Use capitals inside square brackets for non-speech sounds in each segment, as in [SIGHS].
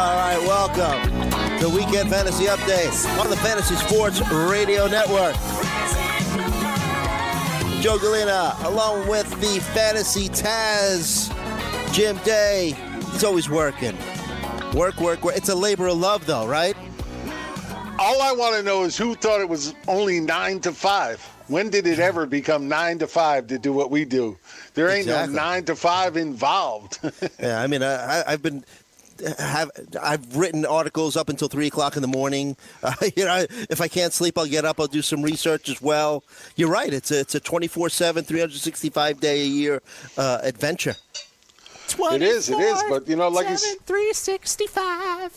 All right, welcome to Weekend Fantasy Update on the Fantasy Sports Radio Network. Joe Galena, along with the Fantasy Taz, Jim Day. He's always working. Work, work, work. It's a labor of love, though, right? All I want to know is who thought it was only nine to five. When did it ever become nine to five to do what we do? There ain't Exactly. no nine to five involved. [LAUGHS] Yeah, I mean, I, I- I've been have I've written articles up until three o'clock in the morning. [LAUGHS] Uh, you know, if I can't sleep, I'll get up. I'll do some research as well. You're right. It's a it's a 24/7, 365 day a year uh, adventure. it is, it is. But you know, like you s- 365.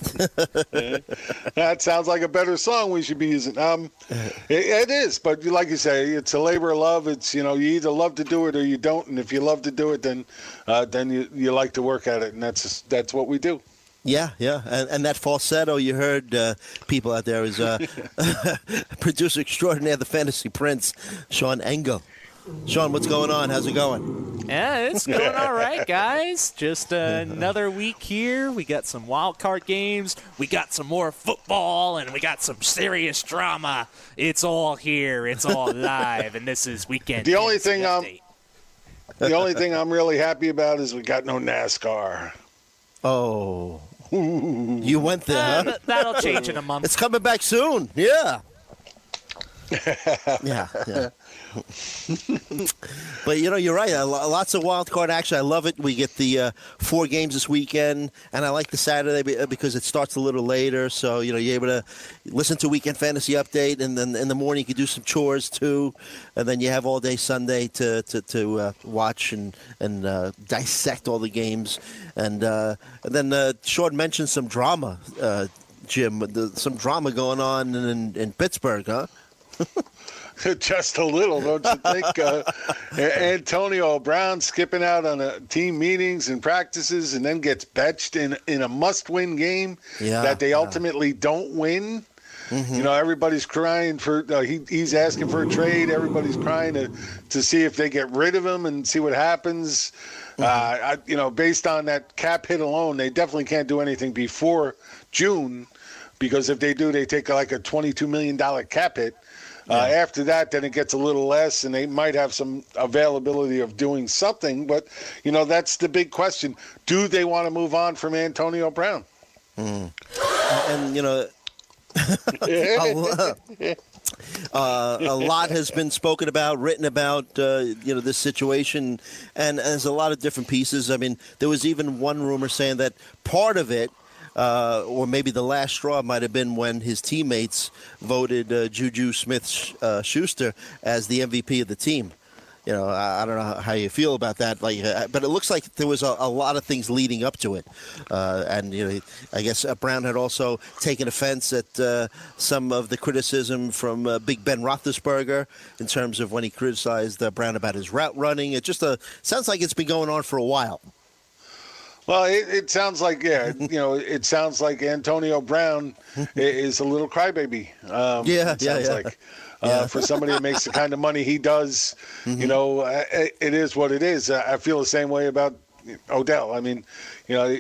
[LAUGHS] that sounds like a better song we should be using. Um, [LAUGHS] it, it is, but like you say, it's a labor of love. It's you know, you either love to do it or you don't. And if you love to do it, then uh, then you you like to work at it, and that's that's what we do. Yeah, yeah, and, and that falsetto you heard, uh, people out there, is uh, [LAUGHS] [LAUGHS] producer extraordinaire, the fantasy prince, Sean Engel. Sean, what's going on? How's it going? Yeah, it's going all right, guys. Just uh, [LAUGHS] another week here. We got some wild card games. We got some more football, and we got some serious drama. It's all here. It's all live, and this is weekend. The only Fantasy thing I'm the only thing I'm really happy about is we got no NASCAR. Oh, [LAUGHS] you went there, Uh, huh? that'll change in a month. It's coming back soon. Yeah. [LAUGHS] yeah, yeah. [LAUGHS] but you know, you're right. Lots of wild card action. I love it. We get the uh, four games this weekend, and I like the Saturday uh, because it starts a little later. So you know, you're able to listen to Weekend Fantasy Update, and then in the morning you can do some chores too, and then you have all day Sunday to to, to uh, watch and and uh, dissect all the games, and uh, and then uh, Sean mentioned some drama. Uh, Jim, the, some drama going on in, in Pittsburgh, huh? [LAUGHS] [LAUGHS] Just a little, don't you think? Uh, Antonio Brown skipping out on uh team meetings and practices, and then gets benched in in a must-win game Yeah, that they yeah. ultimately don't win. You know, everybody's crying for. Uh, he, he's asking for a trade. Everybody's crying to to see if they get rid of him and see what happens. Uh, I, you know, based on that cap hit alone, they definitely can't do anything before June, because if they do, they take like a twenty-two million dollar cap hit. Uh, after that, then it gets a little less, and they might have some availability of doing something. But you know, that's the big question: Do they want to move on from Antonio Brown? And you know, [LAUGHS] [LAUGHS] a, uh, a lot has been spoken about, written about, uh, you know, this situation, and there's a lot of different pieces. I mean, there was even one rumor saying that part of it. Uh, or maybe the last straw might have been when his teammates voted uh, Juju Smith uh, Schuster as the MVP of the team. You know, I, I don't know how you feel about that, like, uh, but it looks like there was a, a lot of things leading up to it, uh, and you know, I guess uh, Brown had also taken offense at some of the criticism from Big Ben Roethlisberger in terms of when he criticized Brown about his route running. It just sounds like it's been going on for a while. Well, it, it sounds like yeah, [LAUGHS] you know, it sounds like Antonio Brown is a little crybaby. Um, Yeah, it yeah, sounds yeah. like. Uh, [LAUGHS] for somebody that makes the kind of money he does, Mm-hmm. you know, uh, it, it is what it is. I feel the same way about Odell. I mean, you know,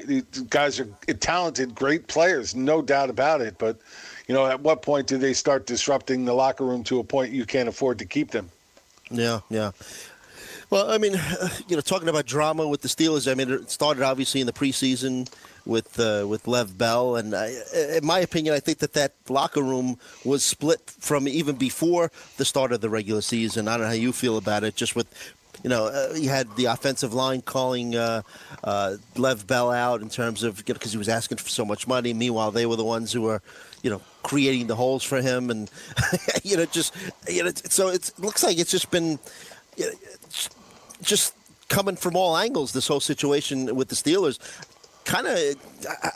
guys are talented, great players, no doubt about it. But, you know, at what point do they start disrupting the locker room to a point you can't afford to keep them? Yeah, yeah. Well, I mean, [SIGHS] you know, talking about drama with the Steelers, I mean, it started obviously in the preseason with uh, with Le'Veon Bell, and I, in my opinion, I think that that locker room was split from even before the start of the regular season. I don't know how you feel about it, just with. You know, uh, you had the offensive line calling uh, uh, Le'Veon Bell out in terms of because he was asking for so much money. Meanwhile, they were the ones who were, you know, creating the holes for him, and [LAUGHS] you know, just you know, so it looks like it's just been you know, just coming from all angles. This whole situation with the Steelers, kind of,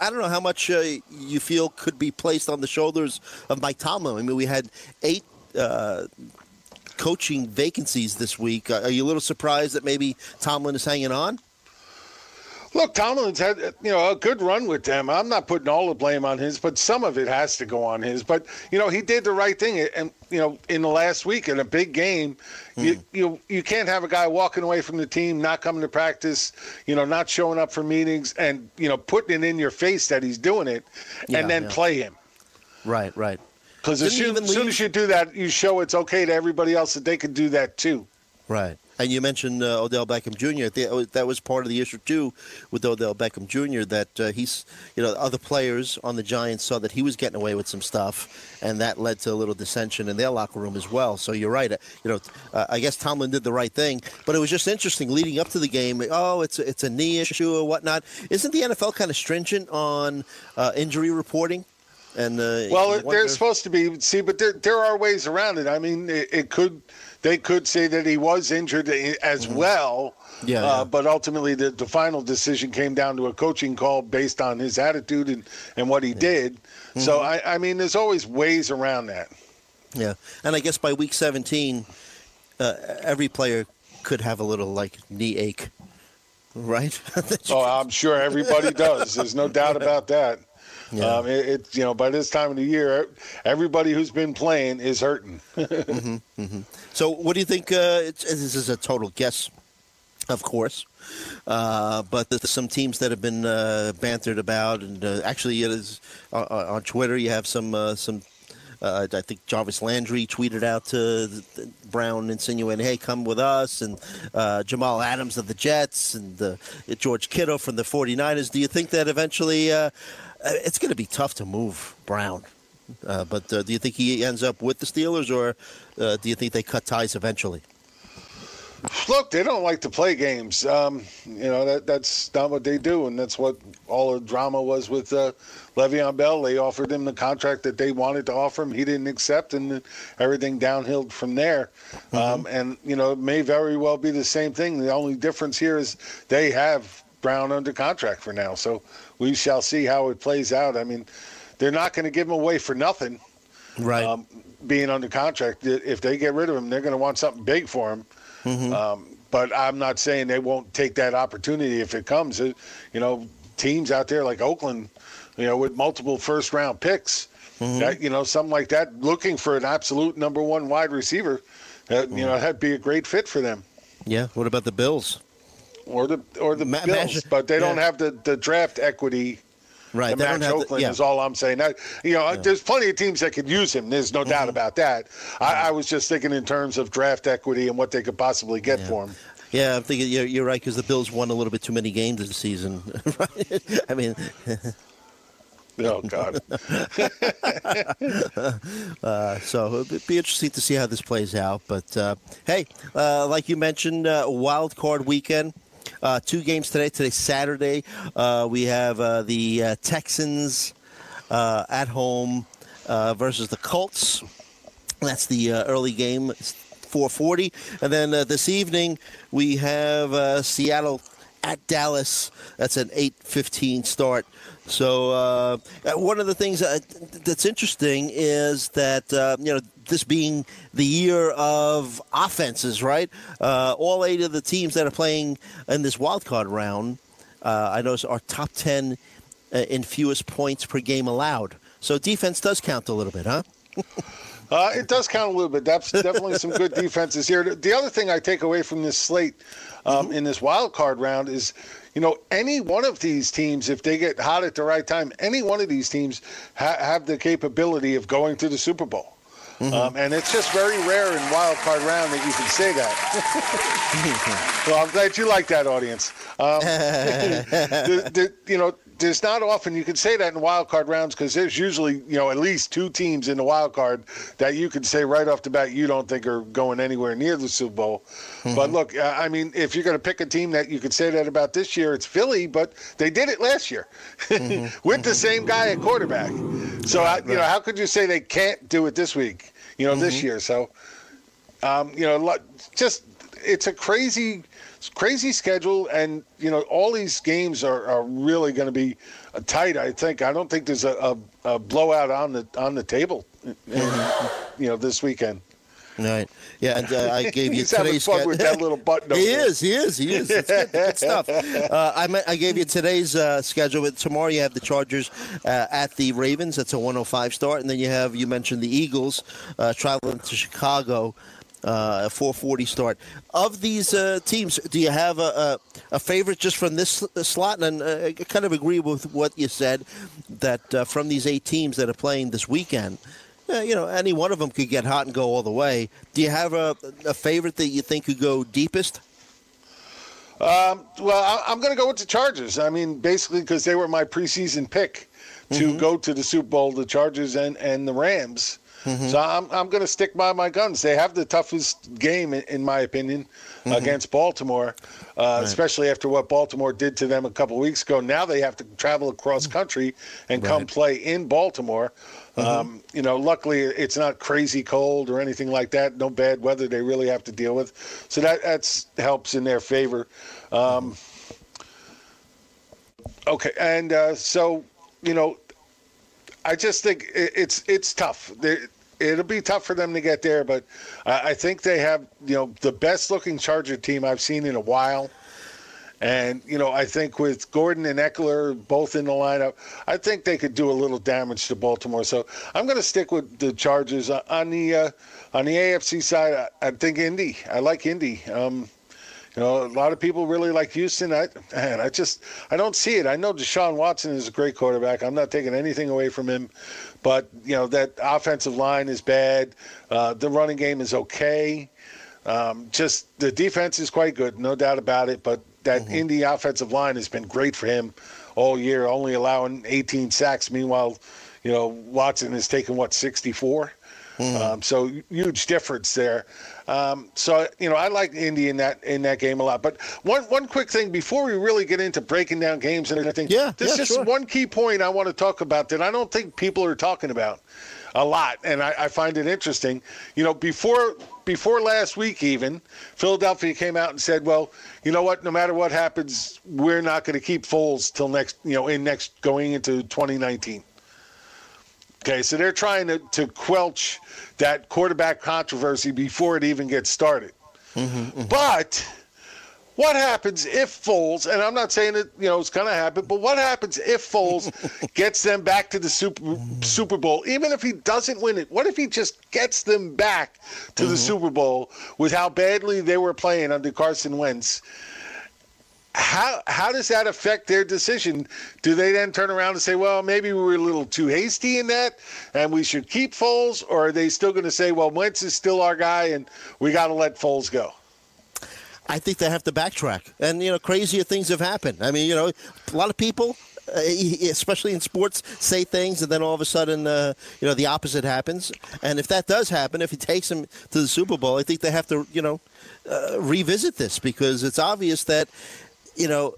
I, don't know how much uh, you feel could be placed on the shoulders of Mike Tomlin. I mean, we had eight. Uh, coaching vacancies this week. Are you a little surprised that maybe Tomlin is hanging on? Look, Tomlin's had you know a good run with them. I'm not putting all the blame on his, but some of it has to go on his. But you know he did the right thing, and you know in the last week in a big game, Hmm. you you you can't have a guy walking away from the team, not coming to practice, you know, not showing up for meetings, and you know putting it in your face that he's doing it, Yeah, and then yeah. play him. Right, right. Because as soon, as soon as you do that, you show it's okay to everybody else that they can do that too. Right. And you mentioned uh, Odell Beckham Jr. Uh, That was part of the issue too with Odell Beckham Jr. That uh, he's, you know, other players on the Giants saw that he was getting away with some stuff, and that led to a little dissension in their locker room as well. So you're right. Uh, You know, uh, I guess Tomlin did the right thing, but it was just interesting leading up to the game. Oh, it's a, it's a knee issue or whatnot. Isn't the NFL kind of stringent on uh, injury reporting? And uh, Well, they're supposed to be. See, but there there are ways around it. I mean, it, it could they could say that he was injured as well. Mm-hmm. Yeah, uh, yeah. But ultimately, the, the final decision came down to a coaching call based on his attitude and, and what he did. So, Mm-hmm. I, I mean, there's always ways around that. Yeah, and I guess by week 17, uh, every player could have a little like knee ache, right? [LAUGHS] Oh, I'm sure everybody does. There's no doubt [LAUGHS] about that. Yeah. Um, it, it, you know, by this time of the year, everybody who's been playing is hurting. [LAUGHS] so, what do you think? Uh, it's, this is a total guess, of course, uh, but there's some teams that have been uh, bantered about, and uh, actually, it is uh, uh, on Twitter. You have some uh, some. Uh, I think Jarvis Landry tweeted out to Brown insinuating, "Hey, come with us," and uh, Jamal Adams of the Jets and uh, George Kittle from the 49ers. Do you think that eventually it's going to be tough to move Brown? Uh, but uh, do you think he ends up with the Steelers, or uh, do you think they cut ties eventually? Look, they don't like to play games. Um, you know that that's not what they do, and that's what all the drama was with uh, Le'Veon Bell. They offered him the contract that they wanted to offer him. He didn't accept, and everything downhill from there. Um, and you know, it may very well be the same thing. The only difference here is they have Brown under contract for now, so we shall see how it plays out. I mean, they're not going to give him away for nothing Right. um, being under contract. If they get rid of him, they're going to want something big for him. Um, but I'm not saying they won't take that opportunity if it comes. Uh, You know, teams out there like Oakland, you know, with multiple first round picks, that, you know, something like that, looking for an absolute number one wide receiver, that, you know, that'd be a great fit for them. yeah. What about the Bills? Or the or the Ma- Bills, but they don't have the, the draft equity Right. to match have the- Oakland yeah. is all I'm saying. That, you know, there's plenty of teams that could use him. There's no Mm-hmm. doubt about that. I, I was just thinking in terms of draft equity and what they could possibly get for him. Yeah, I'm thinking you're, you're right because the Bills won a little bit too many games this season. [LAUGHS] right? I mean, Oh God. [LAUGHS] uh, so it'd be interesting to see how this plays out. But uh, hey, uh, like you mentioned, uh, wild card weekend. Uh, two games today. Today, Saturday, uh, we have uh, the uh, Texans uh, at home uh, versus the Colts. That's the early game, It's 4:40, and then this evening we have Seattle at Dallas. That's an 8:15 start. So uh, one of the things that's interesting is that uh, you know this being the year of offenses, right? Uh, all eight of the teams that are playing in this wild card round, uh, I notice are top 10 uh, in fewest points per game allowed. So defense does count a little bit, huh? [LAUGHS] Uh, it does count a little bit. That's definitely some good [LAUGHS] defenses here. The other thing I take away from this slate um, in this wild card round is, you know, any one of these teams, if they get hot at the right time, any one of these teams ha- have the capability of going to the Super Bowl. Um, and it's just very rare in wild card round that you can say that. [LAUGHS] well, I'm glad you like that, audience. Um, [LAUGHS] the, the, you know, there's not often you can say that in wild card rounds because there's usually you know at least two teams in the wild card that you can say right off the bat you don't think are going anywhere near the Super Bowl. But mm-hmm. look, I mean, if you're going to pick a team that you could say that about this year, it's Philly. But they did it last year mm-hmm. [LAUGHS] with the same guy at quarterback. So I, you know, how could you say they can't do it this week? You know, this mm-hmm. year. So um, you know, just it's a crazy, crazy schedule, and you know, all these games are, are really going to be uh, tight. I think. I don't think there's a, a, a blowout on the on the table, uh, you know, this weekend. Right. Yeah, and uh, I gave you [LAUGHS] He's having today's fun sched- with that little button. [LAUGHS] He there. is. He is. He is. It's good, good [LAUGHS] stuff. Uh, I meant, I gave you today's uh, schedule. But tomorrow you have the Chargers uh, at the Ravens. That's a 105 start, and then you have you mentioned the Eagles uh, traveling to Chicago. Uh, a 440 start. Of these uh, teams, do you have a, a, a favorite just from this slot? And uh, I kind of agree with what you said that uh, from these eight teams that are playing this weekend, uh, you know, any one of them could get hot and go all the way. Do you have a, a favorite that you think could go deepest? Um, well, I, I'm going to go with the Chargers. I mean, basically because they were my preseason pick to Mm-hmm. go to the Super Bowl, the Chargers and, and the Rams. Mm-hmm. So I'm, I'm going to stick by my guns. They have the toughest game, in, in my opinion, Mm-hmm. against Baltimore, uh, especially after what Baltimore did to them a couple weeks ago. Now they have to travel across country and come play in Baltimore. Um, you know, luckily it's not crazy cold or anything like that. No bad weather they really have to deal with, so that that's helps in their favor. Um, okay, and uh, so you know, I just think it's it's tough. It'll be tough for them to get there, but I, think they have you know the best looking Charger team I've seen in a while. And you know, I think with Gordon and Ekeler both in the lineup, I think they could do a little damage to Baltimore. So I'm going to stick with the Chargers Uh, on the uh, on the AFC side. I, I think Indy. I like Indy. Um, you know, a lot of people really like Houston. I man, I just I don't see it. I know Deshaun Watson is a great quarterback. I'm not taking anything away from him, but you know that offensive line is bad. Uh, the running game is okay. Um, just the defense is quite good, no doubt about it. But that Indy offensive line has been great for him all year, only allowing 18 sacks. Meanwhile, you know Watson has taken what 64. Um, so huge difference there. Um, so you know I like Indy in that in that game a lot. But one one quick thing before we really get into breaking down games and everything. Yeah, there's yeah, just sure. one key point I want to talk about that I don't think people are talking about a lot, and I, I find it interesting. You know, before before last week, even Philadelphia came out and said, "Well, you know what? No matter what happens, we're not going to keep Foles till next, you know, in next going into 2019." Okay, so they're trying to, to quelch that quarterback controversy before it even gets started. Mm-hmm, mm-hmm. But what happens if Foles, and I'm not saying that you know it's going to happen, but what happens if Foles [LAUGHS] gets them back to the Super Super Bowl, even if he doesn't win it? What if he just gets them back to the mm-hmm. Super Bowl with how badly they were playing under Carson Wentz? How how does that affect their decision? Do they then turn around and say, "Well, maybe we were a little too hasty in that, and we should keep Foles," or are they still going to say, "Well, Wentz is still our guy, and we got to let Foles go"? I think they have to backtrack. And, you know, crazier things have happened. I mean, you know, a lot of people, uh, especially in sports, say things and then all of a sudden, uh, you know, the opposite happens. And if that does happen, if he takes them to the Super Bowl, I think they have to, you know, uh, revisit this because it's obvious that, you know,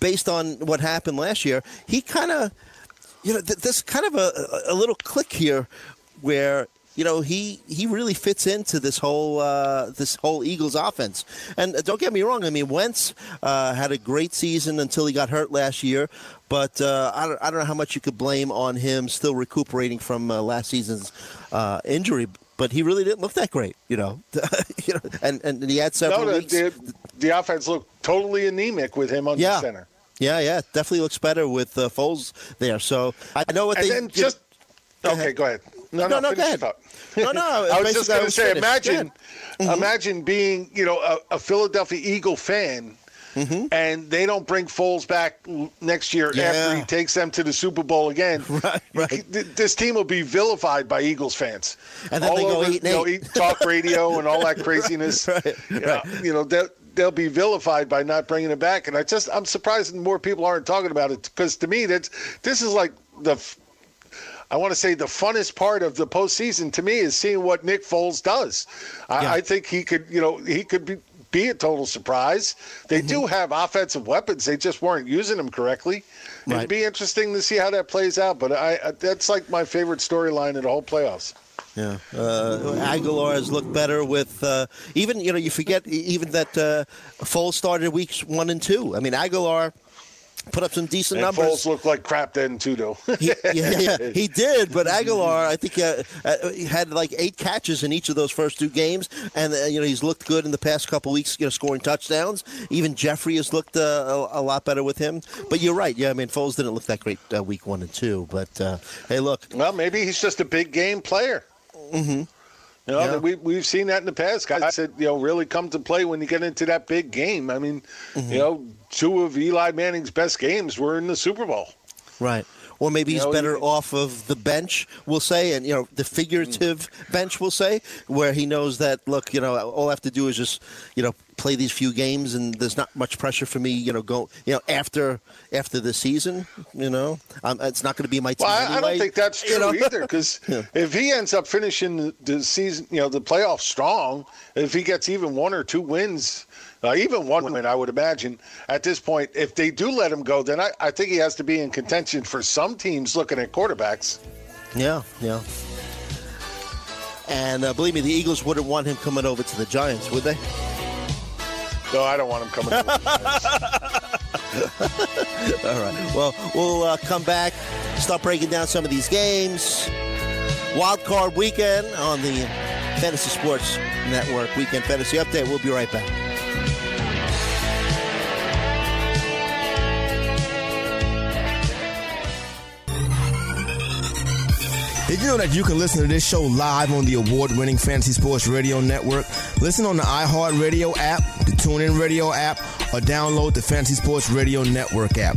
based on what happened last year, he kind of, you know, th- there's kind of a, a little click here where you know he he really fits into this whole uh, this whole Eagles offense. And uh, don't get me wrong, I mean Wentz uh, had a great season until he got hurt last year. But uh, I, don't, I don't know how much you could blame on him still recuperating from uh, last season's uh, injury. But he really didn't look that great, you know. [LAUGHS] you know, and and he had several No, the, weeks. the, the offense looked totally anemic with him on Yeah. the center. Yeah, yeah, definitely looks better with uh, Foles there. So I know what And they then you know- just okay, go ahead. No, No, no, no, go ahead. No, [LAUGHS] no, I was just going to say, finished. imagine, Go ahead. imagine being, you know, a, a Philadelphia Eagle fan, Mm-hmm. and they don't bring Foles back next year after he takes them to the Super Bowl again. [LAUGHS] Right, right. This team will be vilified by Eagles fans. And then all they go over, and you know, eat talk radio and all that [LAUGHS] craziness. Right, You know, right. You know, that they'll be vilified by not bringing it back. And I just I'm surprised more people aren't talking about it because to me that's this is like the I want to say the funnest part of the postseason to me is seeing what Nick Foles does. I, Yeah. I think he could, you know, he could be, be a total surprise. They Mm-hmm. do have offensive weapons; they just weren't using them correctly. Right. It'd be interesting to see how that plays out. But I, that's like my favorite storyline in the whole playoffs. Yeah, uh, Agholor has looked better with uh, even you know you forget even that uh, Foles started weeks one and two. I mean Agholor put up some decent And numbers. Foles looked like crap then too, though. He, [LAUGHS] yeah, yeah, [LAUGHS] he did, but Agholor, I think, uh, uh, he had like eight catches in each of those first two games, and uh, you know he's looked good in the past couple weeks, you know, scoring touchdowns. Even Jeffery has looked uh, a, a lot better with him. But you're right, yeah, I mean Foles didn't look that great uh, week one and two, but uh, hey, look, Well, maybe he's just a big game player. Mm-hmm. You know, Yeah. we we've seen that in the past. Guys said, you know, really come to play when you get into that big game. I mean, Mm-hmm. you know, two of Eli Manning's best games were in the Super Bowl. Right. Or maybe You he's know, better you- off of the bench, we'll say, and you know the figurative bench, we'll say, where he knows that look, you know, all I have to do is just, you know, play these few games, and there's not much pressure for me, you know, go, you know, after after the season, you know, um, it's not going to be my team Well, I, I don't think that's true you know? either. Because [LAUGHS] if he ends up finishing the, the season, you know, the playoffs strong, if he gets even one or two wins, uh, even one win, I would imagine at this point, if they do let him go, then I, I think he has to be in contention for some teams looking at quarterbacks. Yeah, yeah. And uh, believe me, the Eagles wouldn't want him coming over to the Giants, would they? No, I don't want him coming. over. [LAUGHS] All right. Well, we'll uh, come back, start breaking down some of these games. Wild card weekend on the Fantasy Sports Network Weekend Fantasy Update. We'll be right back. Did you know that you can listen to this show live on the award winning Fantasy Sports Radio Network? Listen on the iHeartRadio app, the TuneIn Radio app, or download the Fantasy Sports Radio Network app.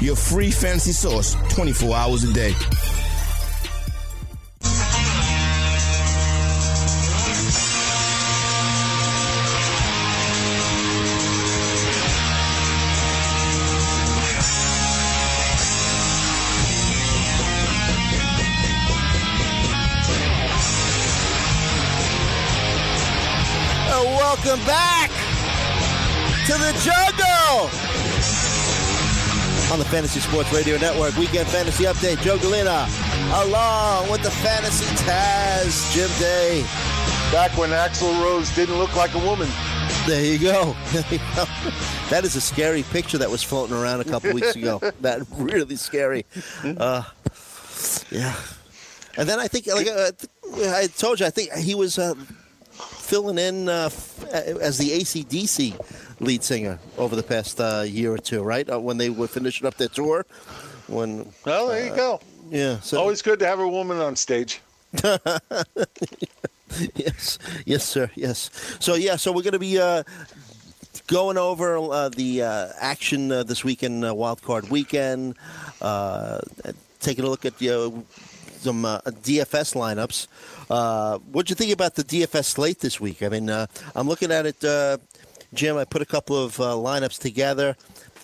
your free fantasy source 24 hours a day. Welcome back to the jungle on the Fantasy Sports Radio Network Weekend Fantasy Update. Joe Galena, along with the Fantasy Taz, Jim Day. Back when Axl Rose didn't look like a woman. There you go. [LAUGHS] There you go. That is a scary picture that was floating around a couple weeks ago. [LAUGHS] That really scary. Uh, yeah. And then I think, like uh, I told you, I think he was uh, filling in uh, as the ACDC lead singer over the past uh, year or two, right? Uh, when they were finishing up their tour. When Well, there you go. yeah, so Always good to have a woman on stage. [LAUGHS] yes, yes, sir, yes. So yeah, so we're going to be uh, going over uh, the uh, action uh, this weekend, uh, Wild Card Weekend. Uh, taking a look at uh, some uh, DFS lineups. Uh, what'd you think about the DFS slate this week? I mean, uh, I'm looking at it, uh, Jim. I put a couple of uh, lineups together.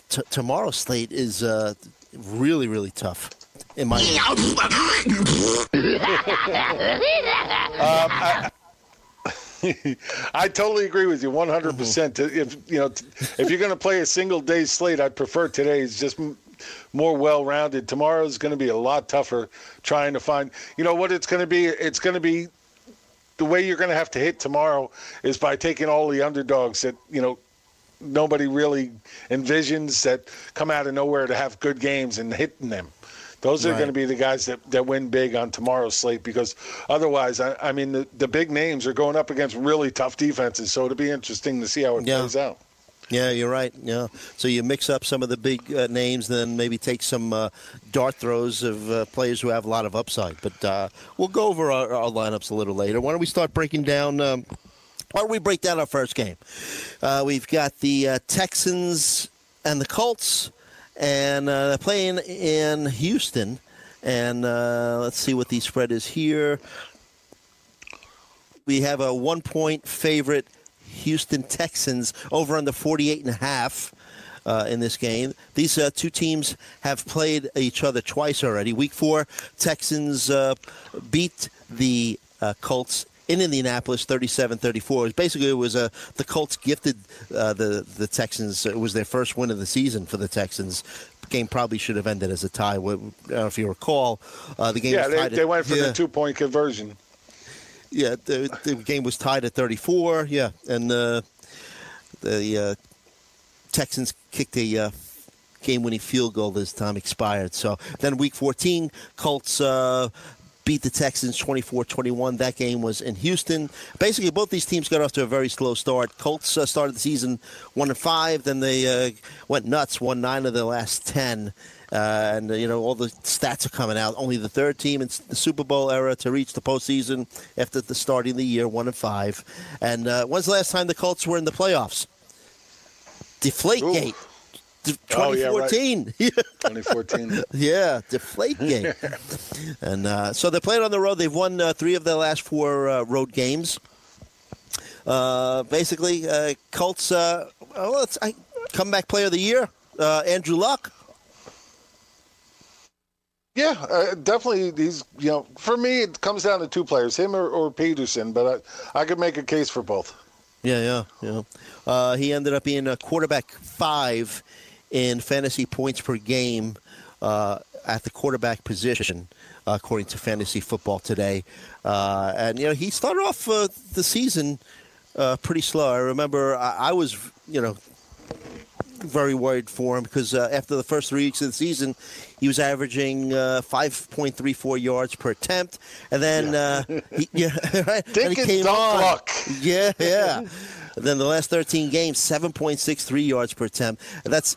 T- tomorrow's slate is uh, really, really tough. In my [LAUGHS] I totally agree with you 100. percent If you know, if you're going to play a single day slate, I'd prefer today's just more well rounded. Tomorrow's going to be a lot tougher trying to find. You know what it's going to be? It's going to be the way you're going to have to hit tomorrow is by taking all the underdogs that you know nobody really envisions that come out of nowhere to have good games and hitting them. Those are Right. going to be the guys that, that win big on tomorrow's slate because otherwise, I, I mean, the, the big names are going up against really tough defenses. So it'll be interesting to see how it Yeah. plays out. Yeah, you're right. Yeah, so you mix up some of the big uh, names, then maybe take some uh, dart throws of uh, players who have a lot of upside. But uh, we'll go over our, our lineups a little later. Why don't we start breaking down? Um, why don't we break down our first game? Uh, we've got the uh, Texans and the Colts, and they're playing in Houston. And let's see what the spread is here. We have a one point favorite Houston Texans over on the 48 and a half. Uh, in this game, these uh, two teams have played each other twice already. Week four, Texans uh, beat the uh, Colts in Indianapolis, 37-34. Basically, it was a the Colts gifted uh, the the Texans. It was their first win of the season for the Texans. Game probably should have ended as a tie. I don't know if you recall, uh, the game. Yeah, was they, tied they went for yeah. the two point conversion. Yeah, the, the game was tied at 34. Yeah, and uh, the uh, Texans kicked a uh, game-winning field goal this time expired. So then, Week 14, Colts. Uh, Beat the Texans 24-21. That game was in Houston. Basically, both these teams got off to a very slow start. Colts uh, started the season one and five, then they uh, went nuts, won nine of their last ten. Uh, and uh, you know all the stats are coming out. Only the third team in the Super Bowl era to reach the postseason after the starting the year one and five. And uh, when's the last time the Colts were in the playoffs? Deflategate. D- Oh, yeah, right. 2014. [LAUGHS] 2014. yeah, Deflategate. [LAUGHS] and uh, so they're playing on the road. They've won uh, three of their last four uh, road games. Uh, basically, uh, Colts. Uh, well, it's I, comeback player of the year, uh, Andrew Luck. Yeah, uh, definitely. These, you know, for me, it comes down to two players, him or, or Peterson. But I, I could make a case for both. Yeah, yeah, yeah. Uh, he ended up being a quarterback five in fantasy points per game uh, at the quarterback position, according to Fantasy Football Today. Uh, and you know, he started off uh, the season uh, pretty slow. I remember I, I was, you know, very worried for him because uh, after the first three weeks of the season, he was averaging uh, 5.34 yards per attempt, and then uh, he, [LAUGHS] yeah, [LAUGHS] right? and he came on. luck. Yeah, [LAUGHS] yeah. Then the last 13 games, 7.63 yards per attempt. And that's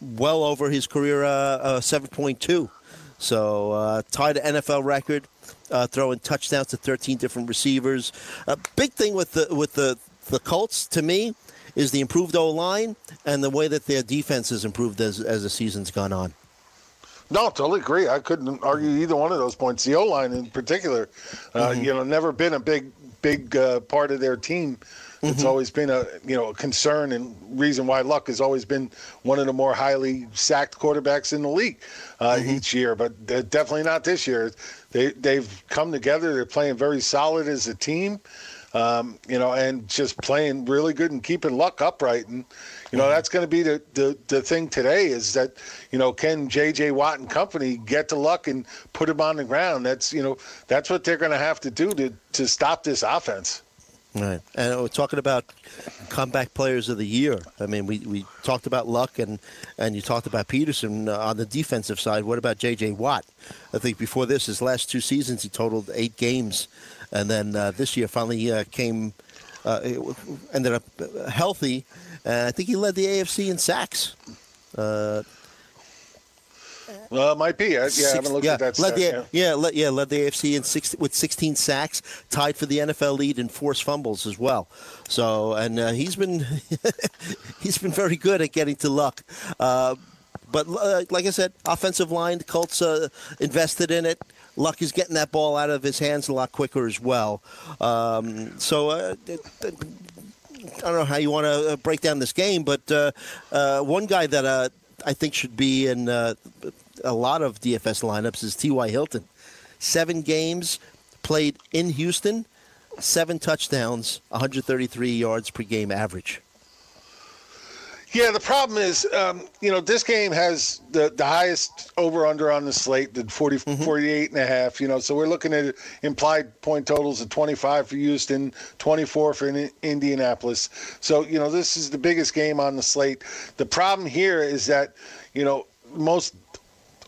well over his career uh, uh, 7.2. So uh, tied an NFL record, uh, throwing touchdowns to 13 different receivers. A big thing with the with the the Colts to me is the improved O line and the way that their defense has improved as as the season's gone on. No, totally agree. I couldn't argue either one of those points. The O line in particular, uh, Mm-hmm. you know, never been a big, big uh, part of their team. It's Mm-hmm. always been a you know a concern and reason why Luck has always been one of the more highly sacked quarterbacks in the league uh, Mm-hmm. each year. But definitely not this year. They they've come together. They're playing very solid as a team. Um, you know, and just playing really good and keeping luck upright. And, you know, that's going to be the, the, the thing today is that, you know, can J.J. Watt and company get to luck and put him on the ground? That's, you know, that's what they're going to have to do to, to stop this offense. Right. And we're talking about comeback players of the year. I mean, we, we talked about Luck and, and you talked about Peterson uh, on the defensive side. What about J.J. Watt? I think before this, his last two seasons, he totaled eight games. And then uh, this year finally uh, came, uh, ended up healthy. And I think he led the AFC in sacks. Uh, Well, it might be. I, yeah, I haven't looked yeah, at that. led stat, the, yeah, led, yeah, led the AFC in six, with 16 sacks, tied for the NFL lead in forced fumbles as well. So, and uh, he's been [LAUGHS] he's been very good at getting to luck. Uh, but uh, like I said, offensive line, the Colts uh, invested in it. Luck is getting that ball out of his hands a lot quicker as well. Um, so. Uh, I don't know how you want to uh, break down this game, but uh, uh, one guy that uh, I think should be in uh, a lot of DFS lineups is T.Y. Hilton. Seven games played in Houston, seven touchdowns, 133 yards per game average. Yeah, the problem is, um, you know, this game has the, the highest over under on the slate, the 40, 48 and a half, you know, so we're looking at implied point totals of 25 for Houston, 24 for In- Indianapolis. So, you know, this is the biggest game on the slate. The problem here is that, you know, most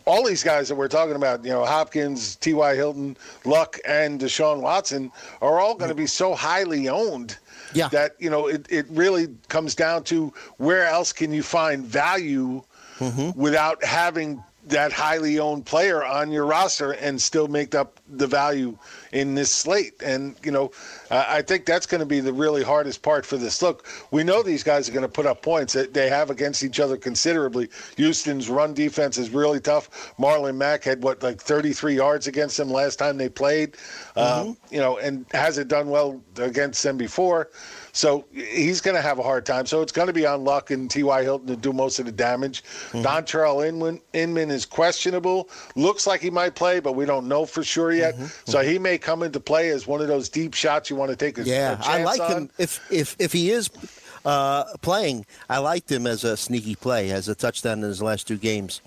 all these guys that we're talking about, you know, Hopkins, T.Y. Hilton, Luck, and Deshaun Watson are all going to be so highly owned Yeah. that, you know, it, it really comes down to where else can you find value mm-hmm. without having that highly owned player on your roster and still make up the value in this slate. And, you know, I I think that's going to be the really hardest part for this. Look, we know these guys are going to put up points they have against each other considerably. Houston's run defense is really tough. Marlon Mack had, what, like 33 yards against them last time they played, um, you know, and hasn't done well against them before. So he's going to have a hard time. So it's going to be on Luck and T.Y. Hilton to do most of the damage. Mm-hmm. Dontrelle Inman, Inman is questionable. Looks like he might play, but we don't know for sure yet. Mm-hmm. So he may come into play as one of those deep shots you want to take a, Yeah, a I like on. him. If if if he is uh, playing, I liked him as a sneaky play, as a touchdown in his last two games.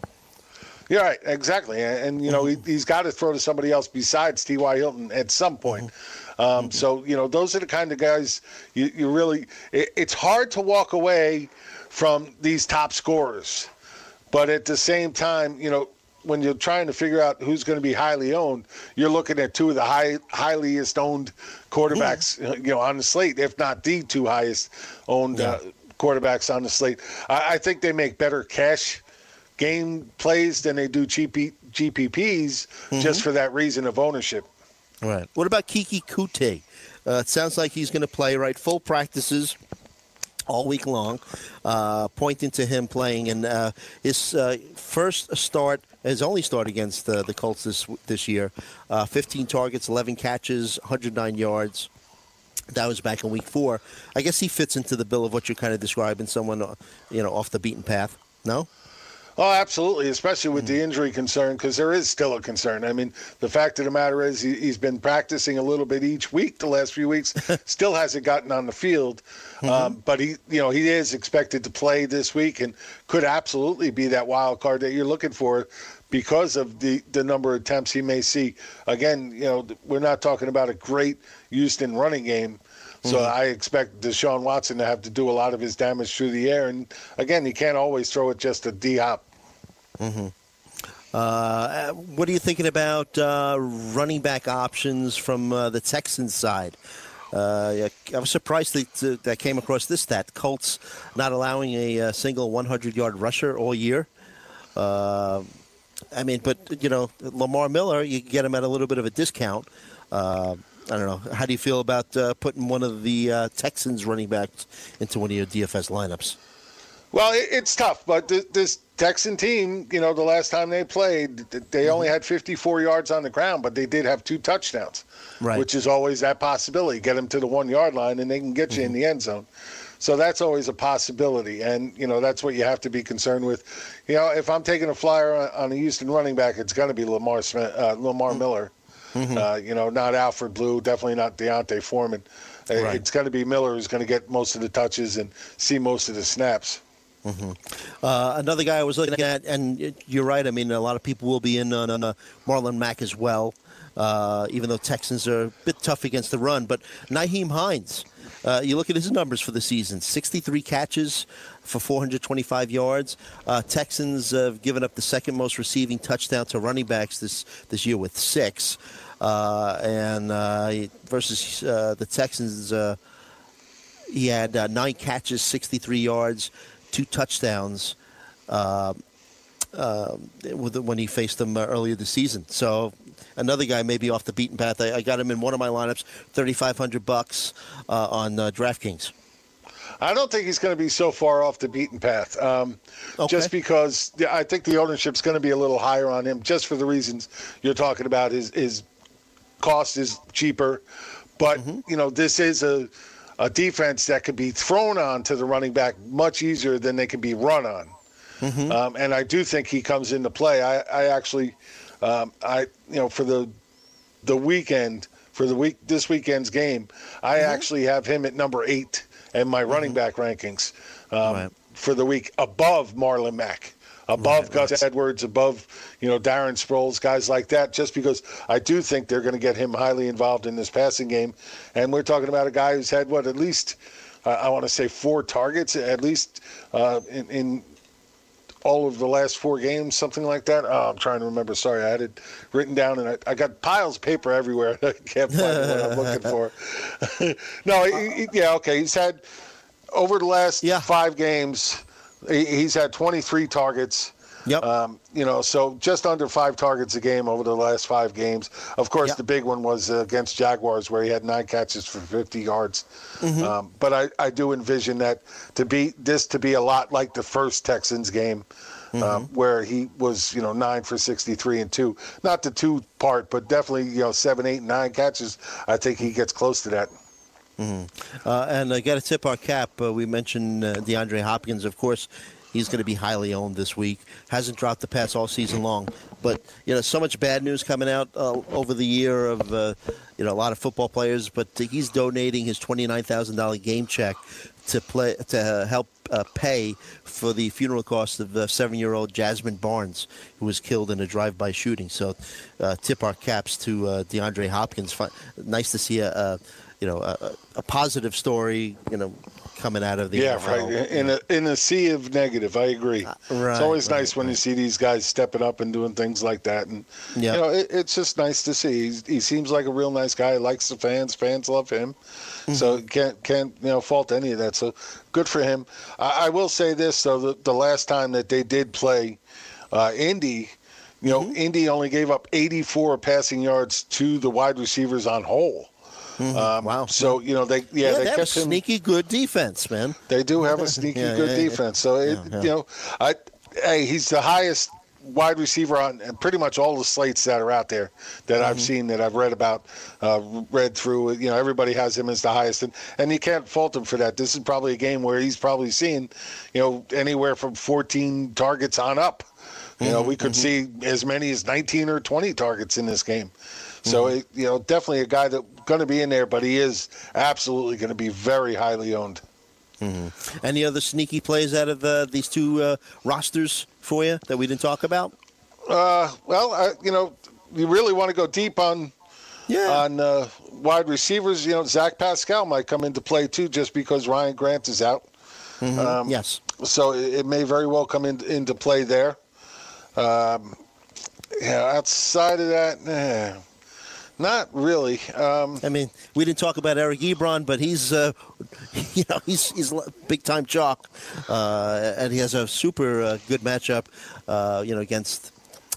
Yeah, right, exactly. And, and, you know, he, he's got to throw to somebody else besides T.Y. Hilton at some point. Um, so, you know, those are the kind of guys you, you really, it, it's hard to walk away from these top scorers. But at the same time, you know, when you're trying to figure out who's going to be highly owned, you're looking at two of the high, highliest owned quarterbacks, you know, on the slate, if not the two highest owned uh, quarterbacks on the slate. I, I think they make better cash game plays than they do GP, GPPs just for that reason of ownership. Right. What about Keke Coutee? Uh, it sounds like he's going to play right full practices all week long, uh, pointing to him playing in uh, his uh, first start, his only start against uh, the Colts this this year. Uh, 15 targets, 11 catches, 109 yards. That was back in week four. I guess he fits into the bill of what you're kind of describing, someone uh, you know off the beaten path. No. Oh, absolutely, especially with the hmm. injury concern, because there is still a concern. I mean, the fact of the matter is he, he's been practicing a little bit each week the last few weeks, [LAUGHS] still hasn't gotten on the field. Um, mm-hmm. but he, you know, he is expected to play this week and could absolutely be that wild card that you're looking for because of the, the number of attempts he may see. Again, you know, we're not talking about a great Houston running game. So mm-hmm. I expect Deshaun Watson to have to do a lot of his damage through the air. And again, he can't always throw it just a D hop. Uh, what are you thinking about uh, running back options from uh, the Texans side? Uh, I was surprised that uh, that came across this stat. Colts not allowing a, uh single 100-yard rusher all year. I mean, but you know, Lamar Miller, you get him at a little bit of a discount. I don't know. How do you feel about putting one of the Texans running backs into one of your DFS lineups? Well, it, it's tough, but th- this Texan team, you know, the last time they played, th- they only had 54 yards on the ground, but they did have two touchdowns, Right. which is always that possibility. Get them to the one yard line, and they can get you in the end zone. So that's always a possibility, and you know that's what you have to be concerned with. You know, if I'm taking a flyer on, on a Houston running back, it's going to be Lamar Smith, uh, Lamar Miller. Uh, you know, not Alfred Blue, definitely not D'Onta Foreman. Uh, Right. It's going to be Miller who's going to get most of the touches and see most of the snaps. Uh, another guy I was looking at, and you're right. I mean, a lot of people will be in on, on uh, Marlon Mack as well, uh, even though Texans are a bit tough against the run. But Nyheim Hines, uh, you look at his numbers for the season 63 catches for 425 yards. Uh, Texans have given up the second most receiving touchdown to running backs this, this year with six. Uh, and versus the Texans, he had nine catches, 63 yards, two touchdowns uh, uh, when he faced them uh, earlier this season. So another guy maybe off the beaten path. I, I got him in one of my lineups, 3,500 bucks uh, on uh, DraftKings. I don't think he's going to be so far off the beaten path. Um, Okay. Just because I think the ownership's going to be a little higher on him, just for the reasons you're talking about. His his cost is cheaper, but you know this is a a defense that can be thrown on to the running back much easier than they can be run on. Um, and I do think he comes into play. I, I actually, um, I you know for the the weekend for the week this weekend's game, I actually have him at number eight in my running back rankings um, Right. for the week, above Marlon Mack, above Gus Edwards, above you know Darren Sproles, guys like that. Just because I do think they're going to get him highly involved in this passing game, and we're talking about a guy who's had what at least uh, I want to say four targets at least uh, in, in all of the last four games, something like that. Oh, I'm trying to remember. Sorry, I had it written down, and I, I got piles of paper everywhere. [LAUGHS] I can't find what I'm looking for. [LAUGHS] no, he, he- yeah, okay. He's had over the last five games, he, he's had 23 targets. Yep. Um, you know, so just under five targets a game over the last five games. Of course, the big one was uh, against Jaguars, where he had nine catches for 50 yards. Mhm. Um, but I, I do envision that to be this to be a lot like the first Texans game, um, where he was you know nine for 63 and two. Not the two part, but definitely you know seven, eight, nine catches. I think he gets close to that. Mhm. Uh, and I got to tip our cap. Uh, we mentioned uh, DeAndre Hopkins, of course. He's going to be highly owned this week. Hasn't dropped the pass all season long, but you know so much bad news coming out uh, over the year of uh, you know a lot of football players. But he's donating his twenty nine thousand dollar game check to play to help uh, pay for the funeral costs of uh, seven year old Jasmine Barnes, who was killed in a drive by shooting. So tip our caps to DeAndre Hopkins. Nice to see a you know a, a positive story. You know coming out of the yeah, NFL. right. In a in a sea of negative, I agree. Uh, right, it's always right, nice when you see these guys stepping up and doing things like that, and Yeah. you know, it, it's just nice to see. He's, he seems like a real nice guy. He likes the fans. Fans love him. So mm-hmm. can't can't you know fault any of that. So good for him. I, I will say this though: the, the last time that they did play uh, Indy, you know, mm-hmm. Indy only gave up 84 passing yards to the wide receivers on whole. Um, wow! So you know they yeah, they they have a kept him sneaky good defense, man. they do have a [LAUGHS] sneaky Yeah, good yeah, yeah. defense. So it, Yeah, yeah. you know, I hey, he's the highest wide receiver on and pretty much all the slates that are out there that I've Mhm. seen that I've read about, uh, read through. You know, everybody has him as the highest, and and you can't fault him for that. This is probably a game where he's probably seeing, you know, anywhere from 14 targets on up. You know, Mhm, we could see as many as 19 or 20 targets in this game. So, Mhm. it, you know, definitely a guy that's going to be in there, but he is absolutely going to be very highly owned. Mhm. Any other sneaky plays out of uh, these two uh, rosters for you that we didn't talk about? Uh, well, I, you know, you really want to go deep on on uh, wide receivers. You know, Zach Pascal might come into play too, just because Ryan Grant is out. Mhm. yes. So it, it may very well come in, into play there. Um, yeah, outside of that, eh, not really. Um, I mean, we didn't talk about Eric Ebron, but he's, uh, [LAUGHS] you know, he's he's big time chalk, uh, and he has a super uh, good matchup, uh, you know, against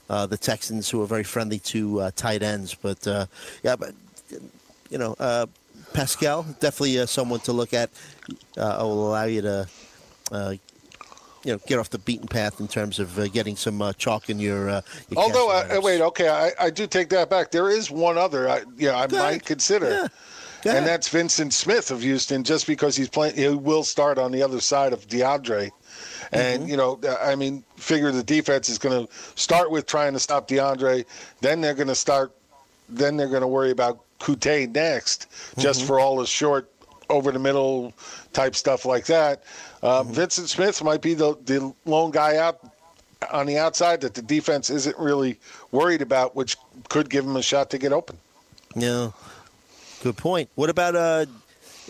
uh, the Texans, who are very friendly to uh, tight ends. But yeah, but you know, Pascal definitely someone to look at. Uh, will allow you to. Uh, you know, get off the beaten path in terms of uh, getting some uh, chalk in your. Uh, your although, I, wait, okay, I, I do take that back. There is one other, I, yeah, I might consider. And that's Vyncint Smith of Houston, just because he's playing, he will start on the other side of DeAndre. And, you know, I mean, figure the defense is going to start with trying to stop DeAndre. Then they're going to start, then they're going to worry about Coutee next, just Mhm. for all the short, over the middle type stuff like that. Uh, Vyncint Smith might be the, the lone guy out on the outside that the defense isn't really worried about, which could give him a shot to get open. Yeah, good point. What about uh,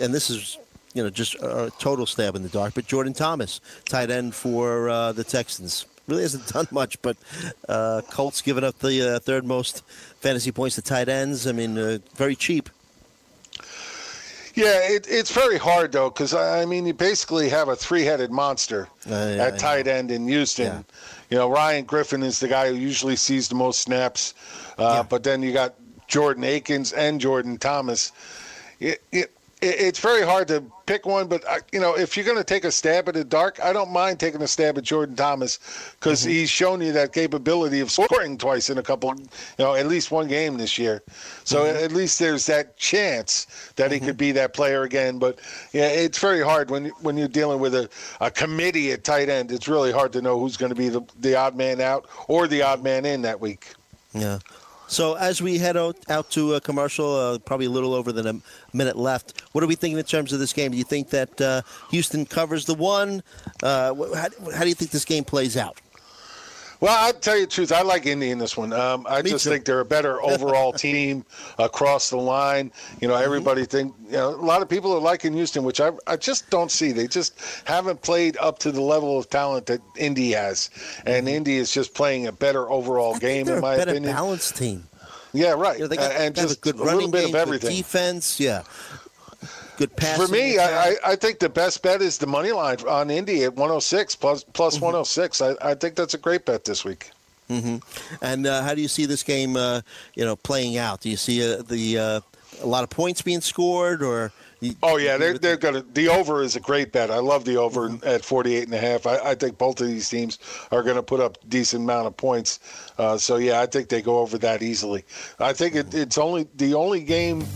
and this is you know just a total stab in the dark, but Jordan Thomas, tight end for uh, the Texans, really hasn't [LAUGHS] done much, but uh, Colts giving up the uh, third most fantasy points to tight ends. I mean, uh, very cheap. Yeah, it, it's very hard though, because I mean, you basically have a three-headed monster Uh, yeah, at tight end in Houston. You know, Ryan Griffin is the guy who usually sees the most snaps, uh, but then you got Jordan Akins and Jordan Thomas. It, it, it's very hard to pick one, but uh, you know, if you're going to take a stab at the dark, I don't mind taking a stab at Jordan Thomas because mm-hmm. he's shown you that capability of scoring twice in a couple, you know, at least one game this year. So mm-hmm. at least there's that chance that he could mm-hmm. be that player again. But yeah, it's very hard when when you're dealing with a, a committee at tight end. It's really hard to know who's going to be the, the odd man out or the odd man in that week. Yeah. So as we head out, out to a commercial, uh, probably a little over than a minute left. What are we thinking in terms of this game? Do you think that uh, Houston covers the one? Uh, how, how do you think this game plays out? Well, I'll tell you the truth. I like Indy in this one. Um, I Me just too. think they're a better [LAUGHS] overall team across the line. You know, Mm-hmm. everybody think you know a lot of people are liking Houston, which I I just don't see. They just haven't played up to the level of talent that Indy has, and Indy is just playing a better overall Mm-hmm. I game in my a better opinion. balanced team. Yeah, right. You know, they got, Uh, and just a good a little running bit game, of everything. defense. Yeah, good passing. For me. I, I, think the best bet is the money line on Indy at 106 plus, plus Mm-hmm. 106. I, I think that's a great bet this week. hmm And uh, how do you see this game, uh, you know, playing out? Do you see uh, the uh, a lot of points being scored, or? You, Oh yeah, they're they're gonna. The over is a great bet. I love the over Mm-hmm. at 48 and a half. I, I think both of these teams are going to put up decent amount of points. Uh, so yeah, I think they go over that easily. I think it, it's only the only game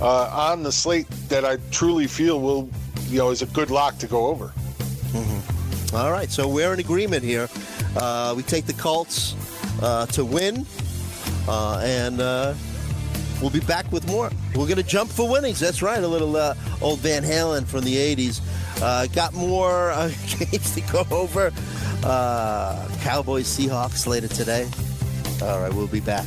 uh, on the slate that I truly feel will, you know, is a good lock to go over. All right, so we're in agreement here. Uh, we take the Colts uh, to win, uh, and uh, we'll be back with more. We're going to jump for winnings. That's right, a little uh, old Van Halen from the 80s. Uh, got more [LAUGHS] games to go over. Cowboys, Seahawks later today. All right, we'll be back.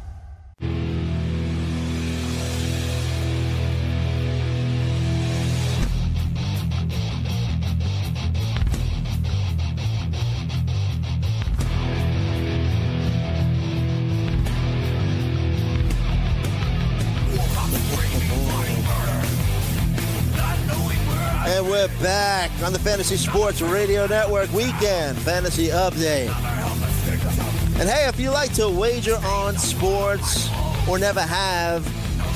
We're back on the Fantasy Sports Radio Network Weekend Fantasy Update. And hey, if you like to wager on sports or never have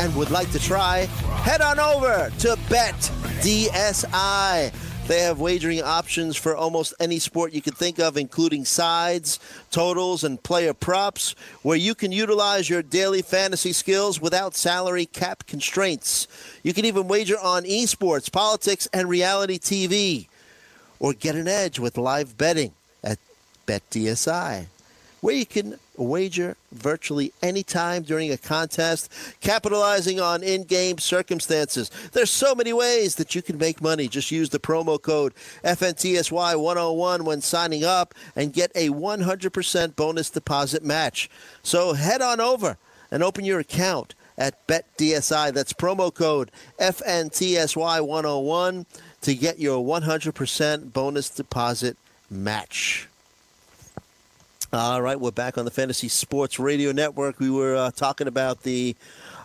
and would like to try, head on over to Bet DSI. They have wagering options for almost any sport you can think of, including sides, totals, and player props, where you can utilize your daily fantasy skills without salary cap constraints. You can even wager on esports, politics, and reality TV, or get an edge with live betting at BetDSI, where you can wager virtually any time during a contest, capitalizing on in-game circumstances. There's so many ways that you can make money. Just use the promo code FNTSY101 when signing up and get a 100% bonus deposit match. So head on over and open your account at BetDSI. That's promo code FNTSY101 to get your 100% bonus deposit match. All right, we're back on the Fantasy Sports Radio Network. We were uh, talking about the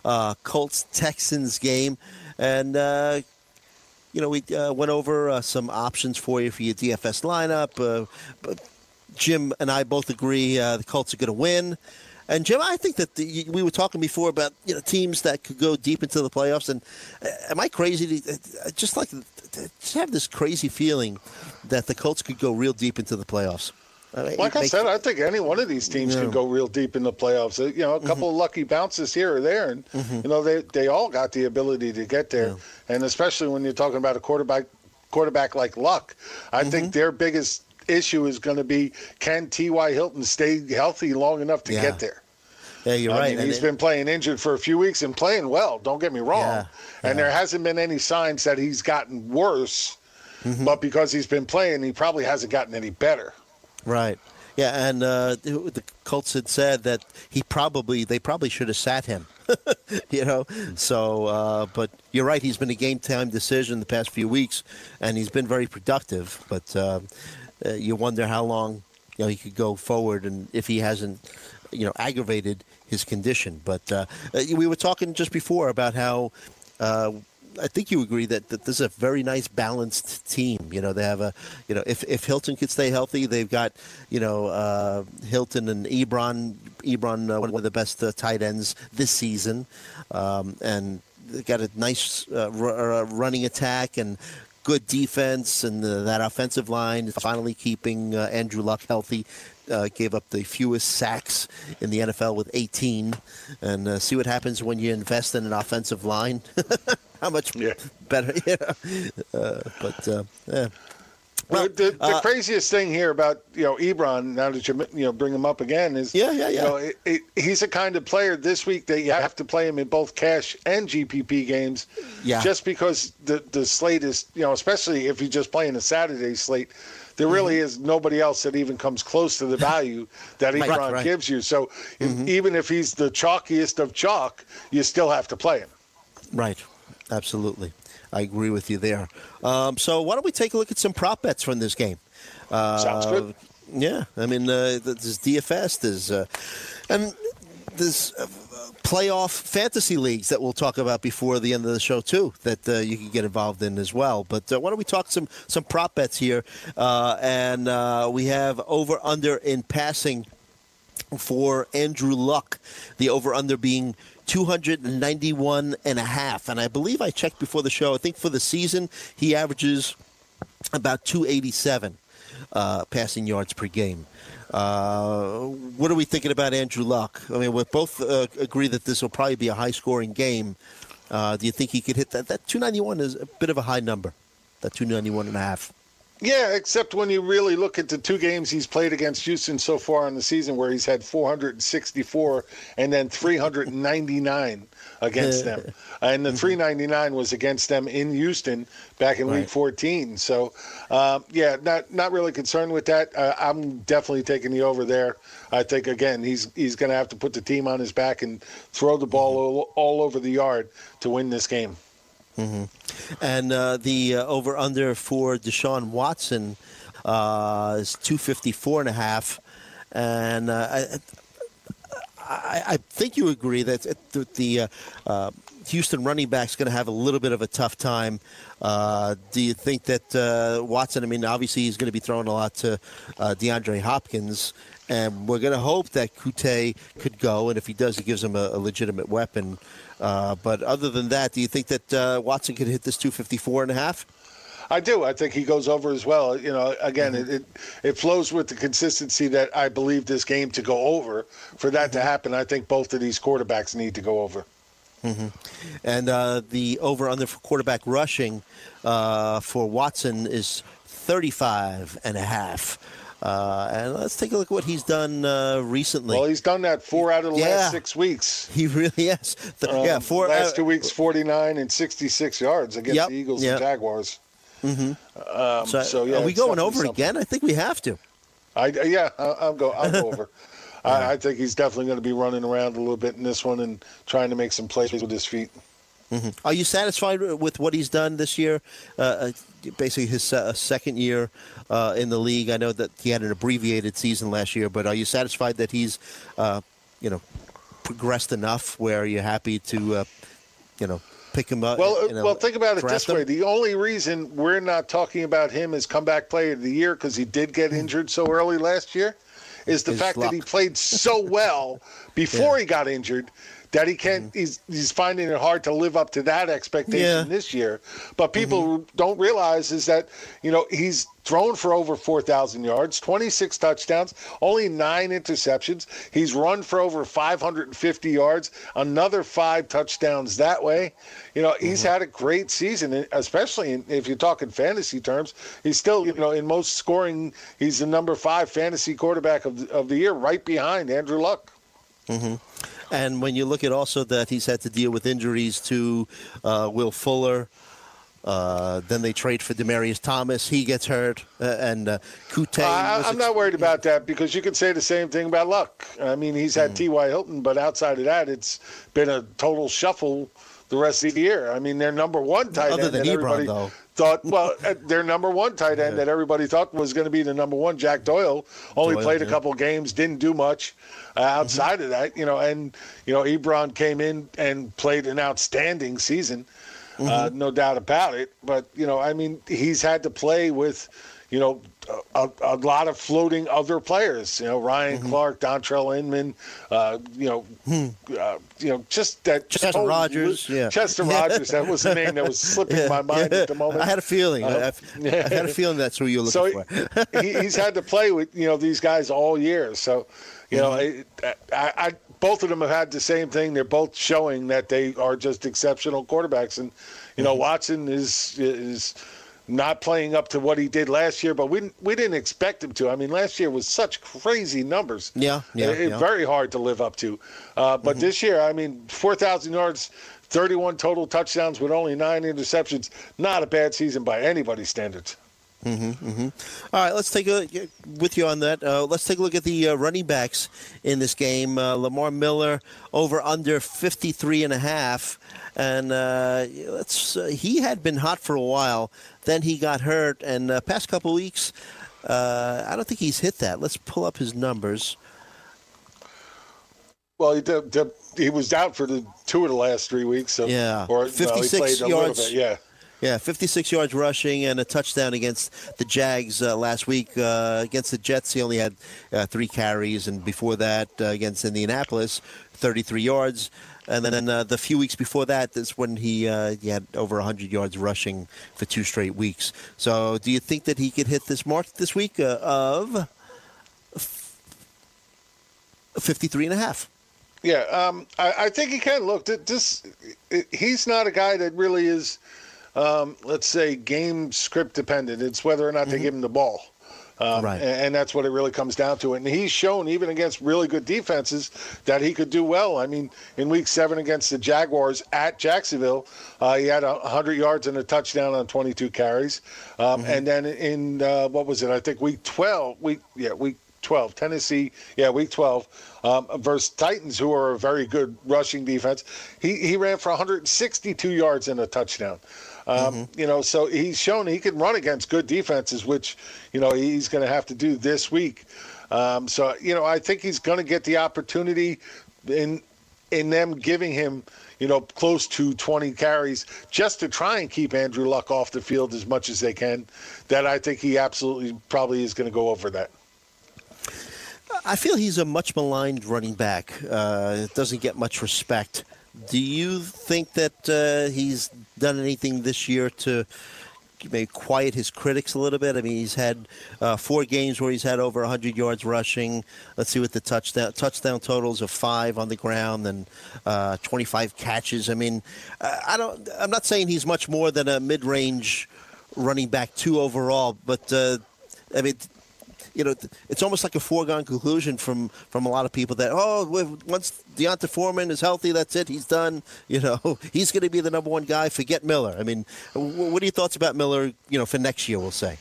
uh, Colts Texans game, and uh, you know we uh, went over uh, some options for you for your DFS lineup. Uh, but Jim and I both agree the Colts are going to win. And Jim, I think that the, we were talking before about you know teams that could go deep into the playoffs. And uh, am I crazy? To, uh, just like have this crazy feeling that the Colts could go real deep into the playoffs. Like I said, I think any one of these teams Yeah. can go real deep in the playoffs. Uh, You know, a mm-hmm. couple of lucky bounces here or there, and mm-hmm. you know they they all got the ability to get there. And especially when you're talking about a quarterback quarterback like Luck, I think mm-hmm. their biggest issue is going to be can T.Y. Hilton stay healthy long enough to Yeah. get there. Yeah, you're I right. mean, and he's it- been playing injured for a few weeks and playing well. Don't get me wrong. Yeah, And there hasn't been any signs that he's gotten worse. But because he's been playing, he probably hasn't gotten any better. Right. Yeah, and uh, the Colts had said that he probably they probably should have sat him. [LAUGHS] you know, so uh, but you're right. He's been a game time decision the past few weeks, and he's been very productive. But uh, uh, you wonder how long you know he could go forward, and if he hasn't you know aggravated his condition. But uh, uh, we were talking just before about how. I think you agree that, that this is a very nice balanced team. You know, they have a, you know, if, if Hilton could stay healthy, they've got, you know, uh, Hilton and Ebron, Ebron, uh, one of the best uh, tight ends this season, um, and they got a nice uh, r- uh, running attack and good defense and uh, that offensive line is finally keeping Andrew Luck healthy. Uh, gave up the fewest sacks in the NFL with 18, and uh, see what happens when you invest in an offensive line. [LAUGHS] How much better, [LAUGHS] you know? Uh, but uh, yeah. Well, the, the craziest thing here about you know Ebron, now that you you know bring him up again, is yeah, yeah, You yeah. know, it, it, he's a kind of player this week that you have to play him in both cash and GPP games. Yeah. Just because the the slate is you know, especially if you're just playing a Saturday slate, there really is nobody else that even comes close to the [LAUGHS] value that Right, Ebron right. gives you. So if- even if he's the chalkiest of chalk, you still have to play him. Right. Absolutely. I agree with you there. Um, so why don't we take a look at some prop bets from this game? Uh, Sounds good. Yeah. I mean, uh, there's DFS, there's, uh, and there's uh, playoff fantasy leagues that we'll talk about before the end of the show too that uh, you can get involved in as well. But uh, why don't we talk some some prop bets here? Uh, and uh, we have over under in passing for Andrew Luck, the over under being 291 and a half. And I believe I checked before the show. I think for the season, he averages about 287 uh, passing yards per game. Uh, what are we thinking about Andrew Luck? I mean, we both uh, agree that this will probably be a high scoring game. Uh, do you think he could hit that? That 291 is a bit of a high number, that 291 and a half. Yeah, except when you really look at the two games he's played against Houston so far in the season, where he's had 464 and then 399 against them, and the 399 was against them in Houston back in Week 14. So, um, yeah, not not really concerned with that. Uh, I'm definitely taking the over there. I think again he's he's going to have to put the team on his back and throw the ball all, all over the yard to win this game. hmm And uh, the uh, over under for Deshaun Watson uh, is 254 and a half. And uh, I, I, I think you agree that the, the uh, uh, Houston running back's going to have a little bit of a tough time. Uh, do you think that uh, Watson? I mean, obviously he's going to be throwing a lot to uh, DeAndre Hopkins, and we're going to hope that Coutee could go, and if he does, he gives him a, a legitimate weapon. Uh, but other than that, do you think that uh, Watson could hit this 254 and a half? I do. I think he goes over as well. You know, again, it, it it flows with the consistency that I believe this game to go over. For that to happen, I think both of these quarterbacks need to go over. hmm And uh, the over under for quarterback rushing uh, for Watson is 35 and a half. Uh, and let's take a look at what he's done uh, recently. Well, he's done that four out of the Yeah. last six weeks. He really has. Um, yeah, four last two weeks, forty nine and sixty six yards against Yep, the Eagles yep. and Jaguars. Mhm. Um, so, so, yeah, are we going over something. again? I think we have to. I yeah, I, I'll go. I'll go [LAUGHS] over. I, I think he's definitely going to be running around a little bit in this one and trying to make some plays with his feet. Mm-hmm. Are you satisfied with what he's done this year? Uh, uh, basically, his uh, second year uh, in the league. I know that he had an abbreviated season last year, but are you satisfied that he's, uh, you know, progressed enough where you're happy to, uh, you know, pick him up? Well, uh, you know, well, think about it this way: the only reason we're not talking about him as comeback player of the year because he did get injured so early last year is the His fact that he played so [LAUGHS] well before he got injured that he can't. Mm-hmm. He's he's finding it hard to live up to that expectation Yeah. this year. But mm-hmm. people don't realize is that you know he's thrown for over four thousand yards, twenty six touchdowns, only nine interceptions. He's run for over five hundred and fifty yards, another five touchdowns that way. You know he's mm-hmm. had a great season, especially in, if you're talking fantasy terms. He's still you know in most scoring, he's the number five fantasy quarterback of the, of the year, right behind Andrew Luck. Hmm And when you look at also that he's had to deal with injuries to uh, Will Fuller, uh, then they trade for Demaryius Thomas. He gets hurt, uh, and uh, Coutee. I'm ex- not worried about that because you could say the same thing about Luck. I mean, he's had T.Y. Hilton, but outside of that, it's been a total shuffle the rest of the year. I mean, their number one tight Other end than Ebron, everybody though. Thought, well, uh, their number one tight end that everybody thought was going to be the number one, Jack Doyle, only Doyle, played a yeah. couple games, didn't do much uh, outside of that, you know, and, you know, Ebron came in and played an outstanding season. Uh, Mm-hmm. no doubt about it. But you know, I mean, he's had to play with, you know, a, a lot of floating other players. You know, Ryan Mm-hmm. Clark, Dontrelle Inman. Uh, you know, uh, you know, just that Hmm. Chester whole- Rogers, yeah. Chester [LAUGHS] Rogers. That was the name that was slipping [LAUGHS] Yeah, my mind yeah. at the moment. I had a feeling. I, Uh, I- I had a [LAUGHS] feeling that's who you're so looking for. he, he's had to play with you know these guys all year. So you know, Mm-hmm. it, I, I both of them have had the same thing. They're both showing that they are just exceptional quarterbacks. And you Mm-hmm. know, Watson is is not playing up to what he did last year, but we we didn't expect him to. I mean, last year was such crazy numbers. Yeah, yeah, It- yeah. Mm-hmm. very hard to live up to. Uh, but this year, I mean, four thousand yards. 31 total touchdowns with only nine interceptions. Not a bad season by anybody's standards. Mm-hmm, All right, let's take a with you on that. Uh, let's take a look at the uh, running backs in this game. Uh, Lamar Miller over under 53 and a half. And uh, let's, uh, he had been hot for a while. Then he got hurt. And uh, past couple weeks, uh, I don't think he's hit that. Let's pull up his numbers. Well, he, did, did- he was out for the two of the last three weeks. So Yeah, or 56 played yards. Bit, yeah, Yeah, 56 yards rushing and a touchdown against the Jags uh, last week. Uh, against the Jets, he only had uh, three carries, and before that, uh, against Indianapolis, 33 yards. And then uh, the few weeks before that, that's when he, uh, he had over 100 yards rushing for two straight weeks. So, do you think that he could hit this mark this week uh, of 53 and a half? yeah. Um, I, I think he can. Look, th- this he's not a guy that really is, um, let's say, game script dependent. It's whether or not they give him the ball. Um, Right. and, that's what it really comes down to. And he's shown, even against really good defenses, that he could do well. I mean, in week seven against the Jaguars at Jacksonville, uh, he had a 100 yards and a touchdown on 22 carries. Um, And then in, uh, what was it? I think week 12, week, yeah, week 12, Tennessee, yeah, week 12, um, versus Titans, who are a very good rushing defense. He, he ran for 162 yards and a touchdown. Um, You know, so he's shown he can run against good defenses, which you know he's going to have to do this week. Um, so you know, I think he's going to get the opportunity in in them giving him you know close to 20 carries just to try and keep Andrew Luck off the field as much as they can. That I think he absolutely probably is going to go over that. I feel he's a much maligned running back. Uh, doesn't get much respect. Do you think that uh, he's done anything this year to maybe quiet his critics a little bit? I mean, he's had uh, four games where he's had over 100 yards rushing. Let's see what the touchdown touchdown totals of five on the ground and uh, 25 catches. I mean, uh, I don't. I'm not saying he's much more than a mid-range running back two overall, but uh, I mean you know, it's almost like a foregone conclusion from, from a lot of people that oh, once D'Onta Foreman is healthy, that's it, he's done. You know, [LAUGHS] he's going to be the number one guy. Forget Miller. I mean, what are your thoughts about Miller? You know, for next year, we'll say.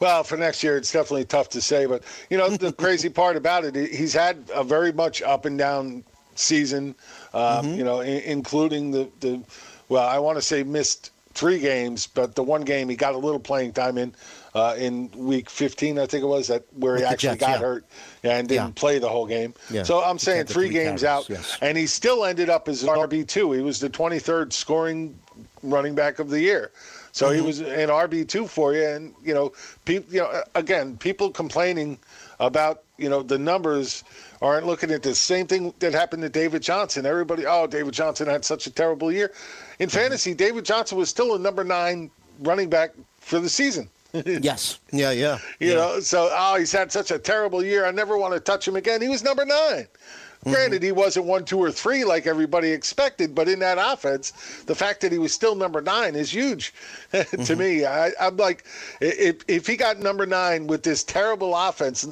Well, for next year, it's definitely tough to say. But you know, the [LAUGHS] crazy part about it, he's had a very much up and down season. Um, You know, I- including the the well, I want to say missed three games, but the one game he got a little playing time in uh, in week 15, I think it was that where he With the actually Jets, got yeah. hurt and didn't Yeah. play the whole game. Yeah. So I'm saying three three games out, yes. and he still ended up as an RB two. He was the 23rd scoring running back of the year. So Mm-hmm. he was an RB two for you, and you know, people, you know, again, people complaining about you know the numbers aren't looking at the same thing that happened to David Johnson. Everybody, oh, David Johnson had such a terrible year. In Mm-hmm. fantasy, David Johnson was still a number nine running back for the season. [LAUGHS] yes. Yeah, yeah. You yeah. know, so oh, he's had such a terrible year. I never want to touch him again. He was number 9 Granted, mm-hmm. he wasn't one, two, or three like everybody expected, but in that offense, the fact that he was still number nine is huge [LAUGHS] to mm-hmm. me. I, I'm like, if if he got number nine with this terrible offense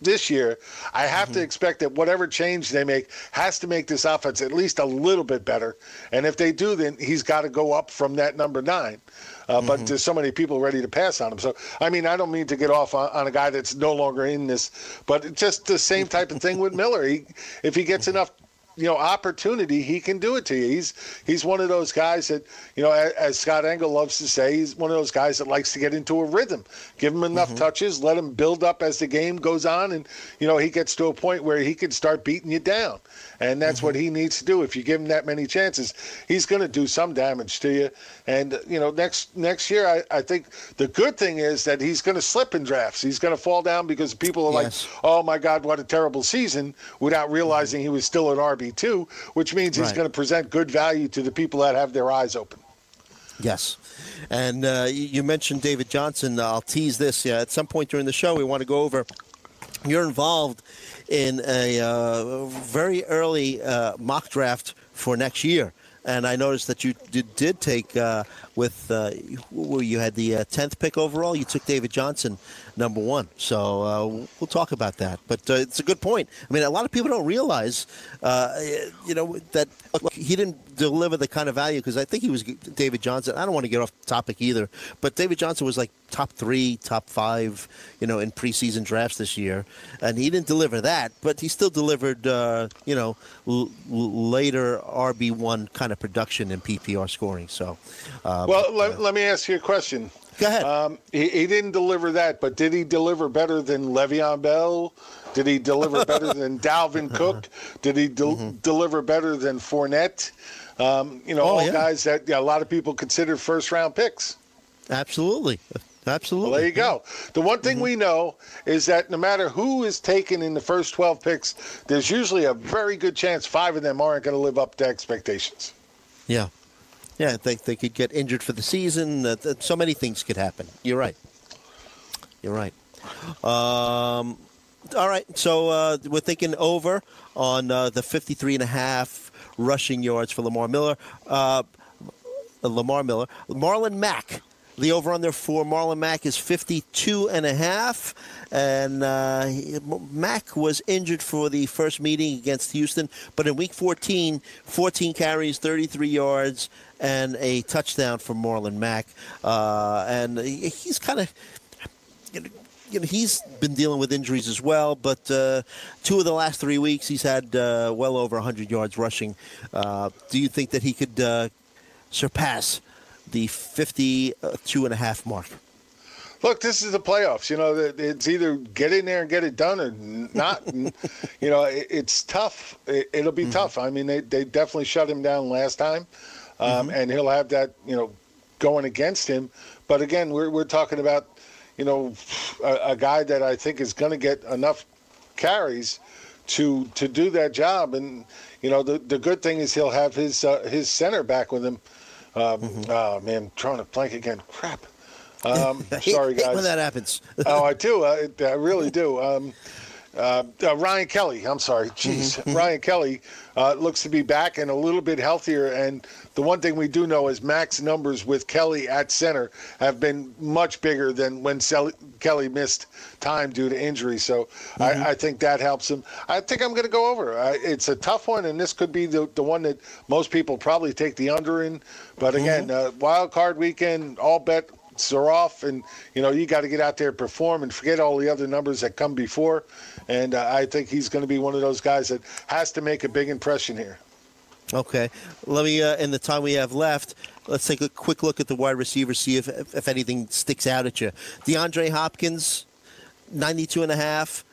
this year, I have to mm-hmm. expect that whatever change they make has to make this offense at least a little bit better. And if they do, then he's got to go up from that number nine. Uh, But mm-hmm. there's so many people ready to pass on him. So, I mean, I don't mean to get off on, on a guy that's no longer in this, but just the same type of thing with Miller. He, if he gets mm-hmm. enough you know opportunity, he can do it to you. He's he's one of those guys that you know, as, as Scott Engel loves to say, he's one of those guys that likes to get into a rhythm. Give him enough Mm-hmm. touches, let him build up as the game goes on, and you know he gets to a point where he can start beating you down, and that's Mm-hmm. what he needs to do. If you give him that many chances, he's going to do some damage to you. And you know, next next year, I, I think the good thing is that he's going to slip in drafts. He's going to fall down because people are Yes. like, "Oh my God, what a terrible season!" without realizing he was still an RB two, which means he's Right. going to present good value to the people that have their eyes open. Yes. And uh, you mentioned David Johnson. I'll tease this. Yeah, at some point during the show, we want to go over. You're involved in a uh, very early uh, mock draft for next year. And I noticed that you did, did take uh, with uh, you you had the uh, tenth pick overall. You took David Johnson, number one. So uh, we'll talk about that. But uh, it's a good point. I mean, a lot of people don't realize, uh, you know, that look, he didn't deliver the kind of value because I think he was David Johnson. I don't want to get off topic either, but David Johnson was like top three, top five, you know, in preseason drafts this year, and he didn't deliver that, but he still delivered, uh, you know, l- later RB one kind of production in PPR scoring. So, uh, Well, let, let me ask you a question. Go ahead. Um, he, he didn't deliver that, but did he deliver better than Le'Veon Bell? Did he deliver [LAUGHS] better than Dalvin Cook? Did he del- Mm-hmm. deliver better than Fournette? Um, you know, Oh, all yeah. guys that yeah, a lot of people consider first round picks. absolutely, absolutely. Well, there you go. The one thing we know is that no matter who is taken in the first 12 picks, there's usually a very good chance five of them aren't going to live up to expectations. Yeah. Yeah, they, they could get injured for the season. Uh, th- so many things could happen. You're right. You're right. Um, all right, so uh, we're thinking over on uh, the 53 and a half rushing yards for Lamar Miller. Uh, Lamar Miller. Marlon Mack. The over under for Marlon Mack is 52 and a half. And uh, Mack was injured for the first meeting against Houston, but in week 14, 14 carries, 33 yards, and a touchdown for Marlon Mack. Uh, and he's kind of you know, you know, he's been dealing with injuries as well, but uh, two of the last three weeks he's had uh, well over 100 yards rushing. Uh, do you think that he could uh, surpass the 52 and a half mark? Look, this is the playoffs. You know, it's either get in there and get it done or not. [LAUGHS] You know, it's tough. It, it'll be tough. I mean, they, they definitely shut him down last time, um, and he'll have that, you know, going against him. But again, we're, we're talking about, you know, a, a guy that I think is going to get enough carries to to do that job. And you know, the the good thing is he'll have his uh, his center back with him. Um, Oh man, trying to blank again. Crap. Um, [LAUGHS] sorry, guys. when that happens. oh, I [LAUGHS] do. I, I really do. Um, uh, uh, Ryan Kelly. I'm sorry. Jeez, Ryan Kelly uh, looks to be back and a little bit healthier. And the one thing we do know is Mack's numbers with Kelly at center have been much bigger than when Sel- Kelly missed time due to injury. So I, I think that helps him. I think I'm going to go over. I, it's a tough one, and this could be the, the one that most people probably take the under in. But again, uh, wild card weekend, all bets are off, and you know you got to get out there and perform and forget all the other numbers that come before. And uh, I think he's going to be one of those guys that has to make a big impression here. Okay. Let me, uh, in the time we have left, let's take a quick look at the wide receivers, see if, if anything sticks out at you. DeAndre Hopkins, 92 and a half.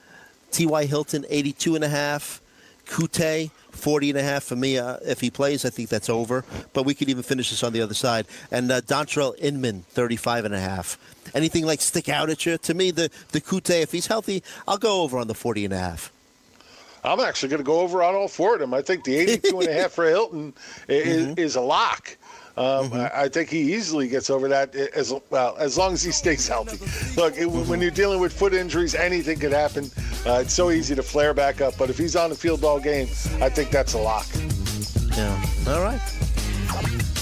T.Y. Hilton, 82 and a half. Coutee, 40 and a half for me. Uh, if he plays, I think that's over. But we could even finish this on the other side. And uh, Dontrelle Inman, 35 and a half. Anything like stick out at you? To me, the, the Coutee, if he's healthy, I'll go over on the 40 and a half. I'm actually going to go over on all four of them. I think the 82 and a half for Hilton is, is a lock. Um, I, I think he easily gets over that as well as long as he stays healthy. Look, it, when you're dealing with foot injuries, anything could happen. Uh, it's so easy to flare back up. But if he's on the field all game, I think that's a lock. Yeah. All right.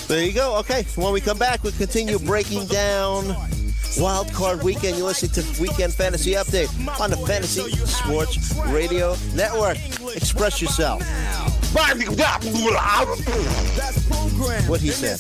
There you go. Okay. When we come back, we'll continue breaking down Wild Card Weekend. You're listening to Weekend Fantasy Update on the Fantasy Sports Radio Network. Express yourself. What he said.